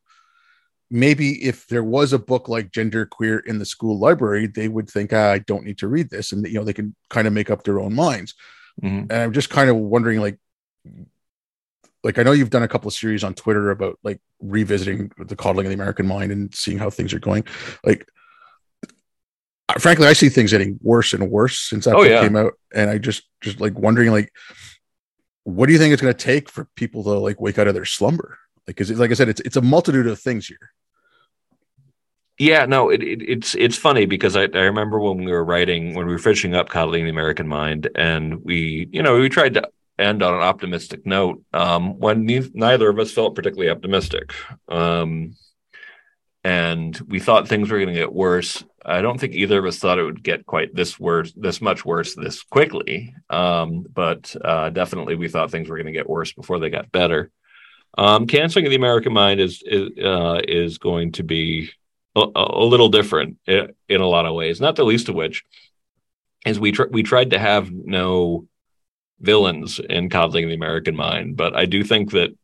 maybe if there was a book like gender queer in the school library they would think ah, i don't need to read this and you know they can kind of make up their own minds mm-hmm. and i'm just kind of wondering like like I know you've done a couple of series on Twitter about like revisiting the coddling of the American mind and seeing how things are going. Like, frankly, I see things getting worse and worse since that oh, yeah. came out, and I just just like wondering like, what do you think it's going to take for people to like wake out of their slumber? Like, it like I said, it's it's a multitude of things here.
Yeah, no, it, it, it's it's funny because I, I remember when we were writing when we were finishing up coddling the American mind, and we you know we tried to end on an optimistic note um, when ne- neither of us felt particularly optimistic. Um, and we thought things were going to get worse. I don't think either of us thought it would get quite this worse, this much worse, this quickly. Um, but uh, definitely, we thought things were going to get worse before they got better. Um, canceling the American mind is is, uh, is going to be a, a, little different in, a lot of ways. Not the least of which is we tr- we tried to have no villains in coddling the American mind. But I do think that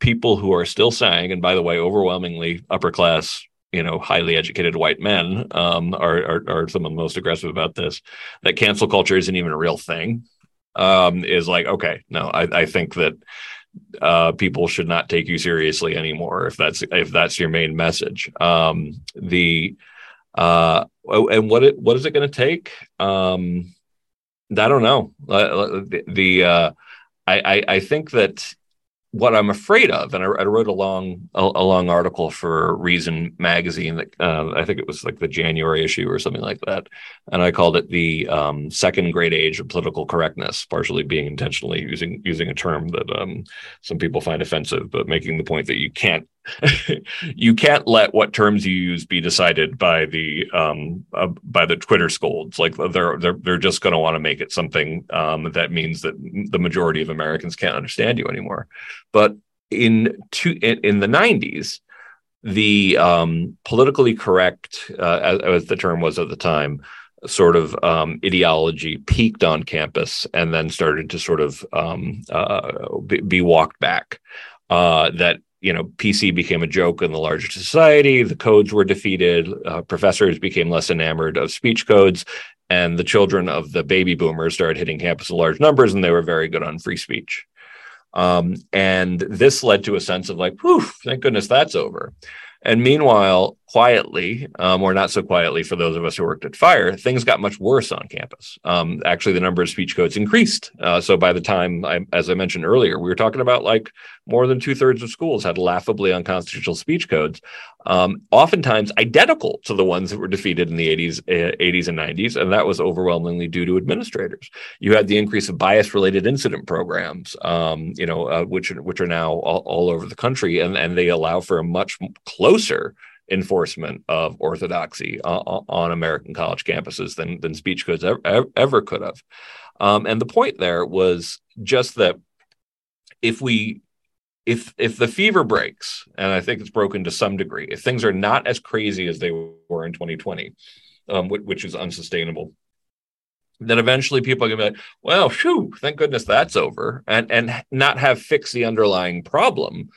people who are still saying, and by the way, overwhelmingly upper class, you know, highly educated white men um, are, are, are some of the most aggressive about this. That cancel culture isn't even a real thing. Um, is like okay, no, I, I think that uh, people should not take you seriously anymore if that's if that's your main message. Um, the uh, oh, and what it what is it going to take? Um, I don't know. Uh, the, the uh, I, I think that what I'm afraid of, and I, I wrote a long a, a, long article for Reason magazine that uh, I think it was like the January issue or something like that, and I called it the um, second great age of political correctness, partially being intentionally using using a term that um, some people find offensive, but making the point that you can't you can't let what terms you use be decided by the um, uh, by the Twitter scolds. Like they're they're they're just going to want to make it something um, that means that the majority of Americans can't understand you anymore. But in two in, in the '90s, the um, politically correct, uh, as, as, the term was at the time, sort of um, ideology peaked on campus and then started to sort of um, uh, be, be, walked back. Uh, that you know, PC became a joke in the larger society. The codes were defeated. Uh, professors became less enamored of speech codes, and the children of the baby boomers started hitting campus in large numbers, and they were very good on free speech. Um, and this led to a sense of like, whew, thank goodness that's over. And meanwhile, quietly, um, or not so quietly for those of us who worked at Fire, things got much worse on campus. Um, actually, the number of speech codes increased. Uh, so by the time, I, as I mentioned earlier, we were talking about like more than two thirds of schools had laughably unconstitutional speech codes, um, oftentimes identical to the ones that were defeated in the 80s, uh, 80s and 90s. And that was overwhelmingly due to administrators. You had the increase of bias related incident programs, um, you know, uh, which, which are now all, all over the country, and, and they allow for a much closer enforcement of orthodoxy uh, on American college campuses than, than speech codes ever, ever could have. Um, and the point there was just that if we if if the fever breaks, and I think it's broken to some degree, if things are not as crazy as they were in 2020, um, which, which is unsustainable, then eventually people are to be like, well, phew, thank goodness that's over, and and not have fixed the underlying problem.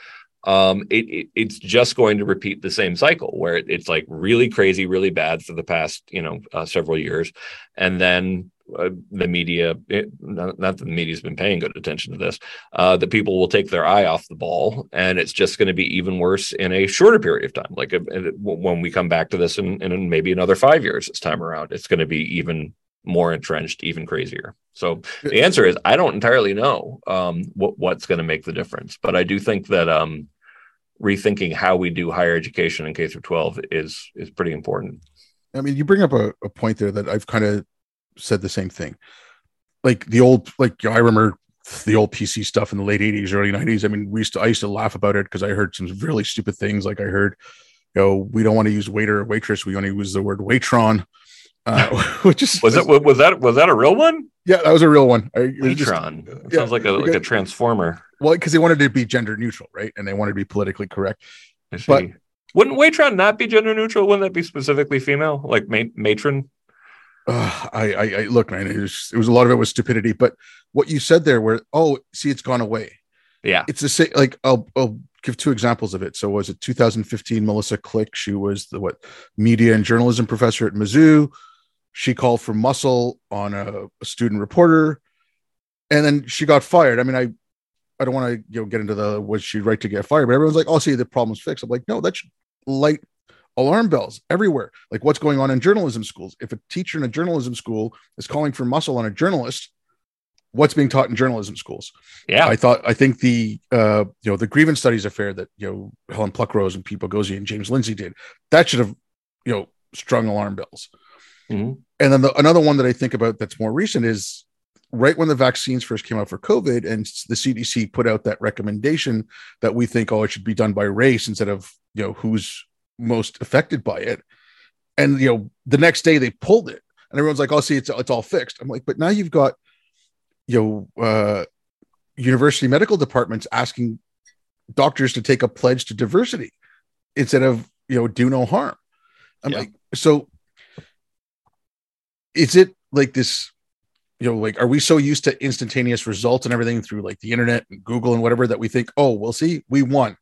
Um, it, it, it's just going to repeat the same cycle where it, it's like really crazy, really bad for the past you know uh, several years, and then uh, the media, it, not, not, that the media's been paying good attention to this, uh, people will take their eye off the ball, and it's just going to be even worse in a shorter period of time. Like uh, when we come back to this in, in maybe another five years, this time around, it's going to be even more entrenched, even crazier. So the answer is I don't entirely know um, what, what's going to make the difference, but I do think that um, rethinking how we do higher education in K through 12 is is pretty important.
I mean, you bring up a, a point there that I've kind of said the same thing. Like the old, like I remember the old PC stuff in the late 80s, early 90s. I mean, we used to, I used to laugh about it because I heard some really stupid things. Like I heard, you know, we don't want to use waiter or waitress. We only use the word waitron. Uh, which is
was it was that was that a real one?
Yeah, that was a real one. I,
Waitron just, sounds like a like a transformer.
Well, because they wanted to be gender neutral, right? And they wanted to be politically correct. But
wouldn't Waitron not be gender neutral? Wouldn't that be specifically female, like ma- matron?
uh, I, I, I, look, man, it was, it was a lot of it was stupidity. But what you said there, where oh, see, it's gone away.
Yeah,
it's the same. Like I'll, I'll give two examples of it. So was it 2015? Melissa Click, she was the what media and journalism professor at Mizzou. She called for muscle on a, a student reporter, and then she got fired. I mean, I I don't want to you know get into the was she right to get fired, but everyone's like, oh, see, the problem's fixed. I'm like, no, that should light alarm bells everywhere. Like what's going on in journalism schools? If a teacher in a journalism school is calling for muscle on a journalist, what's being taught in journalism schools?
Yeah,
I thought I think the uh, you know the grievance studies affair that you know Helen Pluckrose and Pete Boghossian and James Lindsay did that should have you know strung alarm bells.
Mm-hmm.
And then the, another one that I think about that's more recent is right when the vaccines first came out for COVID, and the CDC put out that recommendation that we think, oh, it should be done by race instead of you know who's most affected by it. And you know, the next day they pulled it, and everyone's like, "Oh, see, it's it's all fixed." I'm like, but now you've got you know uh, university medical departments asking doctors to take a pledge to diversity instead of you know do no harm. I'm yeah. like, so is it like this you know, like, are we so used to instantaneous results and everything through like the internet and Google and whatever that we think, oh, we'll see, we won,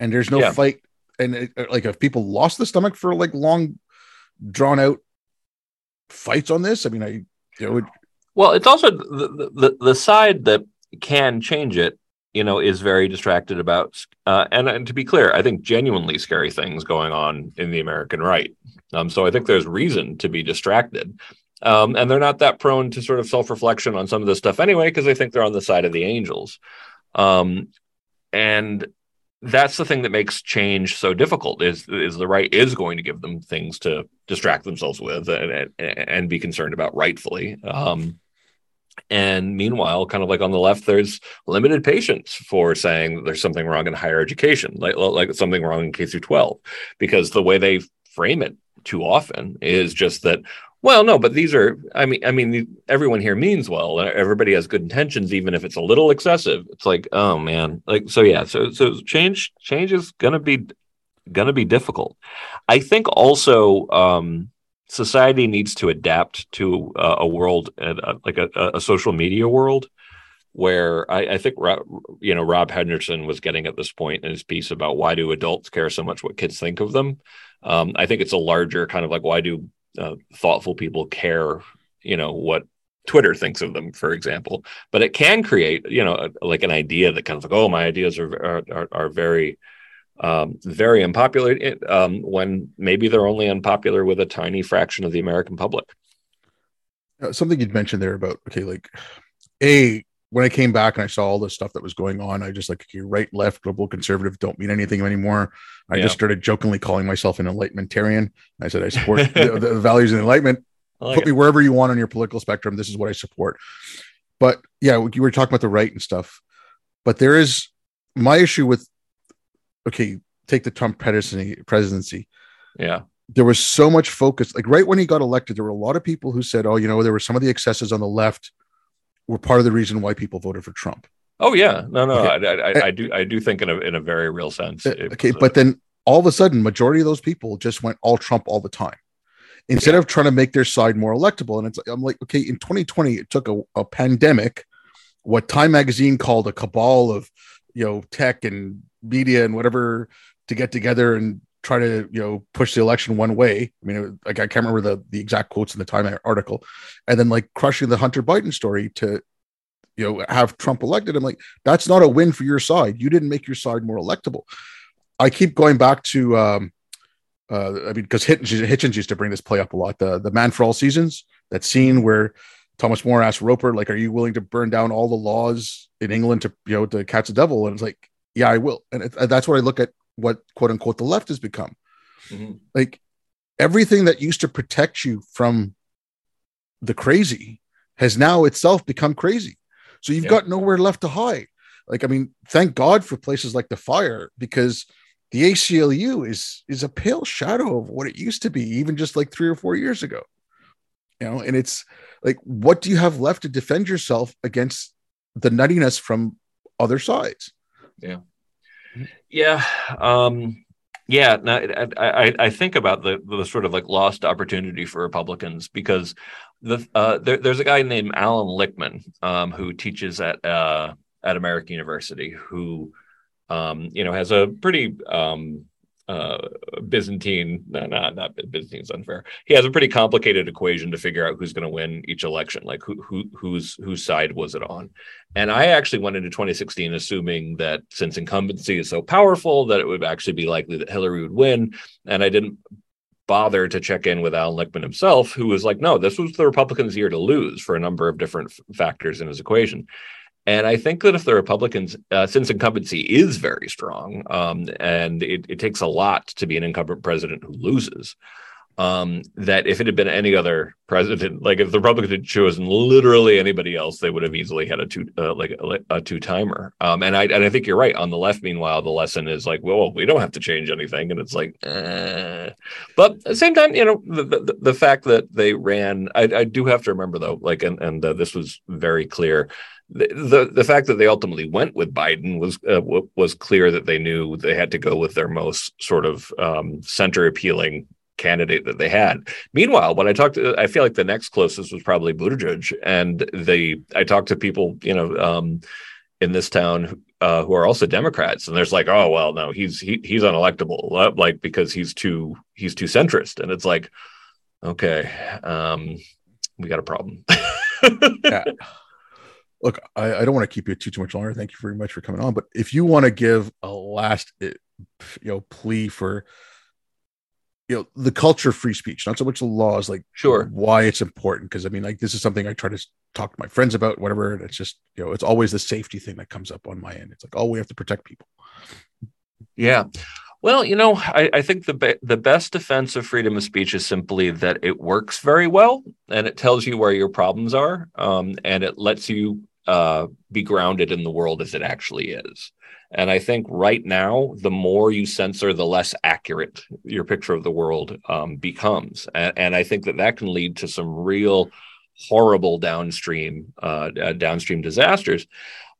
and there's no yeah. fight. And it, uh, like, if people lost the stomach for like long, drawn out fights on this, I mean, I, you know, it,
well, it's also the, the the side that can change it. You know, is very distracted about, uh, and, and to be clear, I think genuinely scary things going on in the American right. Um, so I think there's reason to be distracted. Um, and they're not that prone to sort of self reflection on some of this stuff anyway, because they think they're on the side of the angels. Um, and that's the thing that makes change so difficult is is the right is going to give them things to distract themselves with and, and, and be concerned about rightfully um, and meanwhile kind of like on the left there's limited patience for saying there's something wrong in higher education like like something wrong in k through 12 because the way they frame it too often is just that well, no, but these are. I mean, I mean, everyone here means well. Everybody has good intentions, even if it's a little excessive. It's like, oh man, like so. Yeah, so so change change is gonna be gonna be difficult. I think also um, society needs to adapt to uh, a world uh, like a, a, social media world where I, I think you know Rob Henderson was getting at this point in his piece about why do adults care so much what kids think of them. Um, I think it's a larger kind of like why do uh, thoughtful people care, you know, what Twitter thinks of them, for example. But it can create, you know, like an idea that kind of like, oh, my ideas are are, are very um, very unpopular um, when maybe they're only unpopular with a tiny fraction of the American public.
Uh, something you'd mentioned there about okay, like a when I came back and I saw all the stuff that was going on, I just like okay, right, left, liberal, conservative don't mean anything anymore. I yeah. just started jokingly calling myself an enlightenmentarian. I said I support the, the, values of enlightenment. Like Put it. me wherever you want on your political spectrum. This is what I support. But yeah, you were talking about the right and stuff. But there is my issue with okay, take the Trump presidency. Presidency.
Yeah.
There was so much focus. Like right when he got elected, there were a lot of people who said, "Oh, you know, there were some of the excesses on the left." were part of the reason why people voted for Trump.
Oh yeah, no, no, okay. I, I, I, do, I do think in a in a very real sense.
Eh, okay, but then all of a sudden, majority of those people just went all Trump all the time, instead yeah. of trying to make their side more electable. And it's I'm like, okay, in 2020, it took a, a pandemic, what Time Magazine called a cabal of, you know, tech and media and whatever to get together and try to you know push the election one way. I mean, it, like I can't remember the the exact quotes in the Time article, and then like crushing the Hunter Biden story to you know have Trump elected. I'm like, that's not a win for your side. You didn't make your side more electable. I keep going back to. um uh, I mean, because Hitchens, Hitchens used to bring this play up a lot. The the Man for All Seasons, that scene where Thomas More asked Roper, like, "Are you willing to burn down all the laws in England to you know to catch the devil?" And it's like, "Yeah, I will." And it, that's what I look at what quote unquote the left has become. Mm-hmm. Like everything that used to protect you from the crazy has now itself become crazy. So you've yeah. got nowhere left to hide. Like, I mean, thank God for places like the fire because the ACLU is is a pale shadow of what it used to be, even just like three or four years ago. You know, and it's like, what do you have left to defend yourself against the nuttiness from other sides?
Yeah. Yeah. Um, yeah. No, I, I, I think about the, the sort of like lost opportunity for Republicans because the uh, there, there's a guy named Alan Lichtman um, who teaches at uh, at American University who um, you know has a pretty um, uh, Byzantine, no, no, not Byzantine's unfair. He has a pretty complicated equation to figure out who's going to win each election, like who who whose whose side was it on. And I actually went into 2016 assuming that since incumbency is so powerful that it would actually be likely that Hillary would win, and I didn't bother to check in with Alan Lichtman himself, who was like, no, this was the Republicans' year to lose for a number of different f- factors in his equation. And I think that if the Republicans, uh, since incumbency is very strong, um, and it, it, takes a lot to be an incumbent president who loses, um, that if it had been any other president, like if the Republicans had chosen literally anybody else, they would have easily had a two uh, like a, a two timer. Um, and I and I think you're right. On the left, meanwhile, the lesson is like, well, we don't have to change anything, and it's like, eh. but at the same time, you know, the the, the fact that they ran, I, I, do have to remember though, like, and and uh, this was very clear the, the fact that they ultimately went with Biden was uh, was clear that they knew they had to go with their most sort of um, center appealing candidate that they had. Meanwhile, when I talked to, I feel like the next closest was probably Buttigieg, and the I talked to people, you know, um, in this town uh, who are also Democrats, and there's like, oh well, no, he's he, he's unelectable, uh, like because he's too he's too centrist, and it's like, okay, um, we got a problem.
yeah look, I, I don't want to keep you too too much longer. Thank you very much for coming on. But if you want to give a last, eh, you know, plea for, you know, the culture of free speech, not so much the laws, like
sure
why it's important. Because I mean, like this is something I try to talk to my friends about, whatever. And it's just, you know, it's always the safety thing that comes up on my end. It's like, oh, we have to protect people.
Yeah. Well, you know, I, I, think the be- the best defense of freedom of speech is simply that it works very well, and it tells you where your problems are, um, and it lets you uh, be grounded in the world as it actually is. And I think right now, the more you censor, the less accurate your picture of the world um, becomes. And, and, I think that that can lead to some real horrible downstream uh, uh, downstream disasters.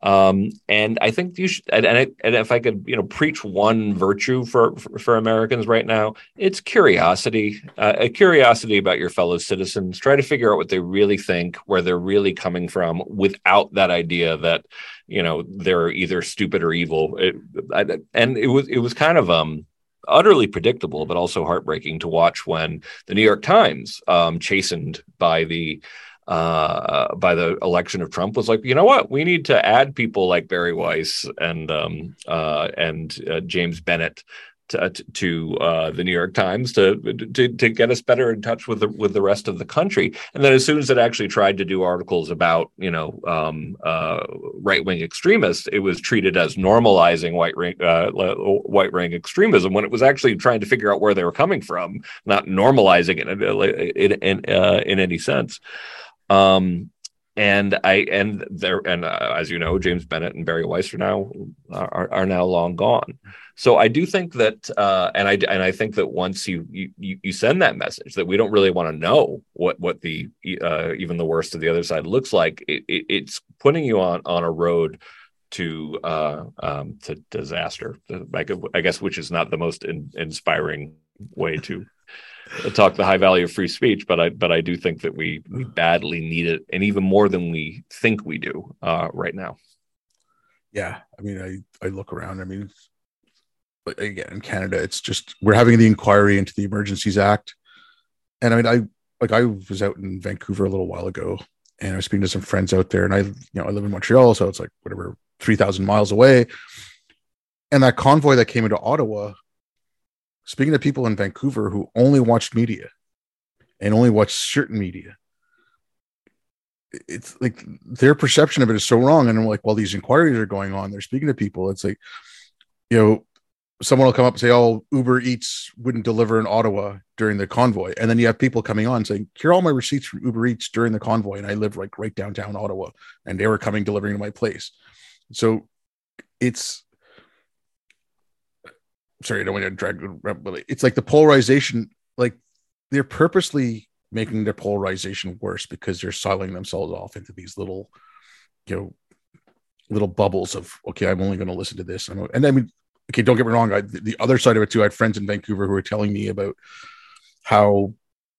Um, and I think you should, and, and, I, and, if I could, you know, preach one virtue for, for, for Americans right now, it's curiosity, uh, a curiosity about your fellow citizens. Try to figure out what they really think, where they're really coming from, without that idea that, you know, they're either stupid or evil. It, I, and it was, it was kind of, um, utterly predictable, but also heartbreaking to watch when the New York Times, um, chastened by the uh, by the election of Trump was like, you know what, we need to add people like Bari Weiss and um, uh, and uh, James Bennet to, to uh, the New York Times to, to to get us better in touch with the with the rest of the country. And then as soon as it actually tried to do articles about you know um, uh, right wing extremists, it was treated as normalizing white ring uh, white ring extremism when it was actually trying to figure out where they were coming from, not normalizing it in in, in, in any sense. Um, and I and there and uh, as you know, James Bennet and Bari Weiss are now are, are now long gone. So I do think that, uh, and I and I think that once you you you send that message that we don't really want to know what what the uh, even the worst of the other side looks like, it, it, it's putting you on on a road to uh, um, to disaster. I guess which is not the most in, inspiring way to talk the high value of free speech, but I but I do think that we we badly need it, and even more than we think we do uh, right now.
Yeah, I mean, I I look around. I mean, but again, in Canada, it's just we're having the inquiry into the Emergencies Act, and I mean, I like I was out in Vancouver a little while ago, and I was speaking to some friends out there, and I you know I live in Montreal, so it's like whatever three thousand miles away, and that convoy that came into Ottawa speaking to people in Vancouver who only watched media and only watched certain media, it's like their perception of it is so wrong. And I'm like, well, these inquiries are going on. They're speaking to people. It's like, you know, someone will come up and say, oh, Uber Eats wouldn't deliver in Ottawa during the convoy. And then you have people coming on saying, here are all my receipts from Uber Eats during the convoy. And I live like right downtown Ottawa and they were coming delivering to my place. So it's sorry, I don't want to drag it's like the polarization, like they're purposely making their polarization worse because they're siling themselves off into these little, you know, little bubbles of okay, I'm only going to listen to this. And I mean, okay, don't get me wrong. I, the other side of it too. I had friends in Vancouver who were telling me about how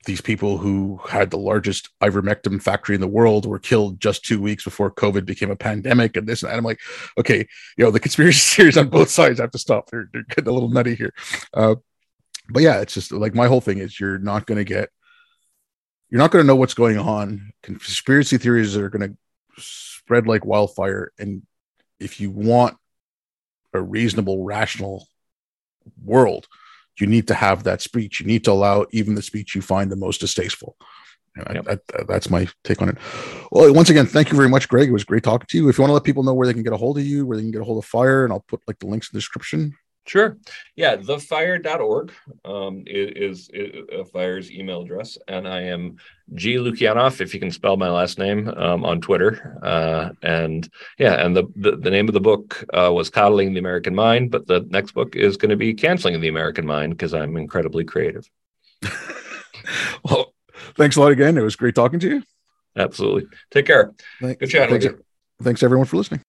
these people who had the largest ivermectin factory in the world were killed just two weeks before COVID became a pandemic and this and that. I'm like, okay, you know, the conspiracy theories on both sides have to stop. They're, they're getting a little nutty here. Uh, but yeah, it's just like my whole thing is you're not going to get, you're not going to know what's going on. Conspiracy theories are going to spread like wildfire. And if you want a reasonable, rational world, you need to have that speech. You need to allow even the speech you find the most distasteful. Yep. I, I, that's my take on it. Well, once again, thank you very much, Greg. It was great talking to you. If you want to let people know where they can get a hold of you, where they can get a hold of Fire, and I'll put like the links in the description.
Sure. Yeah, thefire.org um, is, is, is uh, Fire's email address. And I am G. Lukianoff, if you can spell my last name, um, on Twitter. Uh, and yeah, and the, the, the, name of the book uh, was Coddling the American Mind, but the next book is going to be Canceling the American Mind because I'm incredibly creative.
well, thanks a lot again. It was great talking to you.
Absolutely. Take care. Thanks, Good chatting
thanks, Thanks everyone for listening.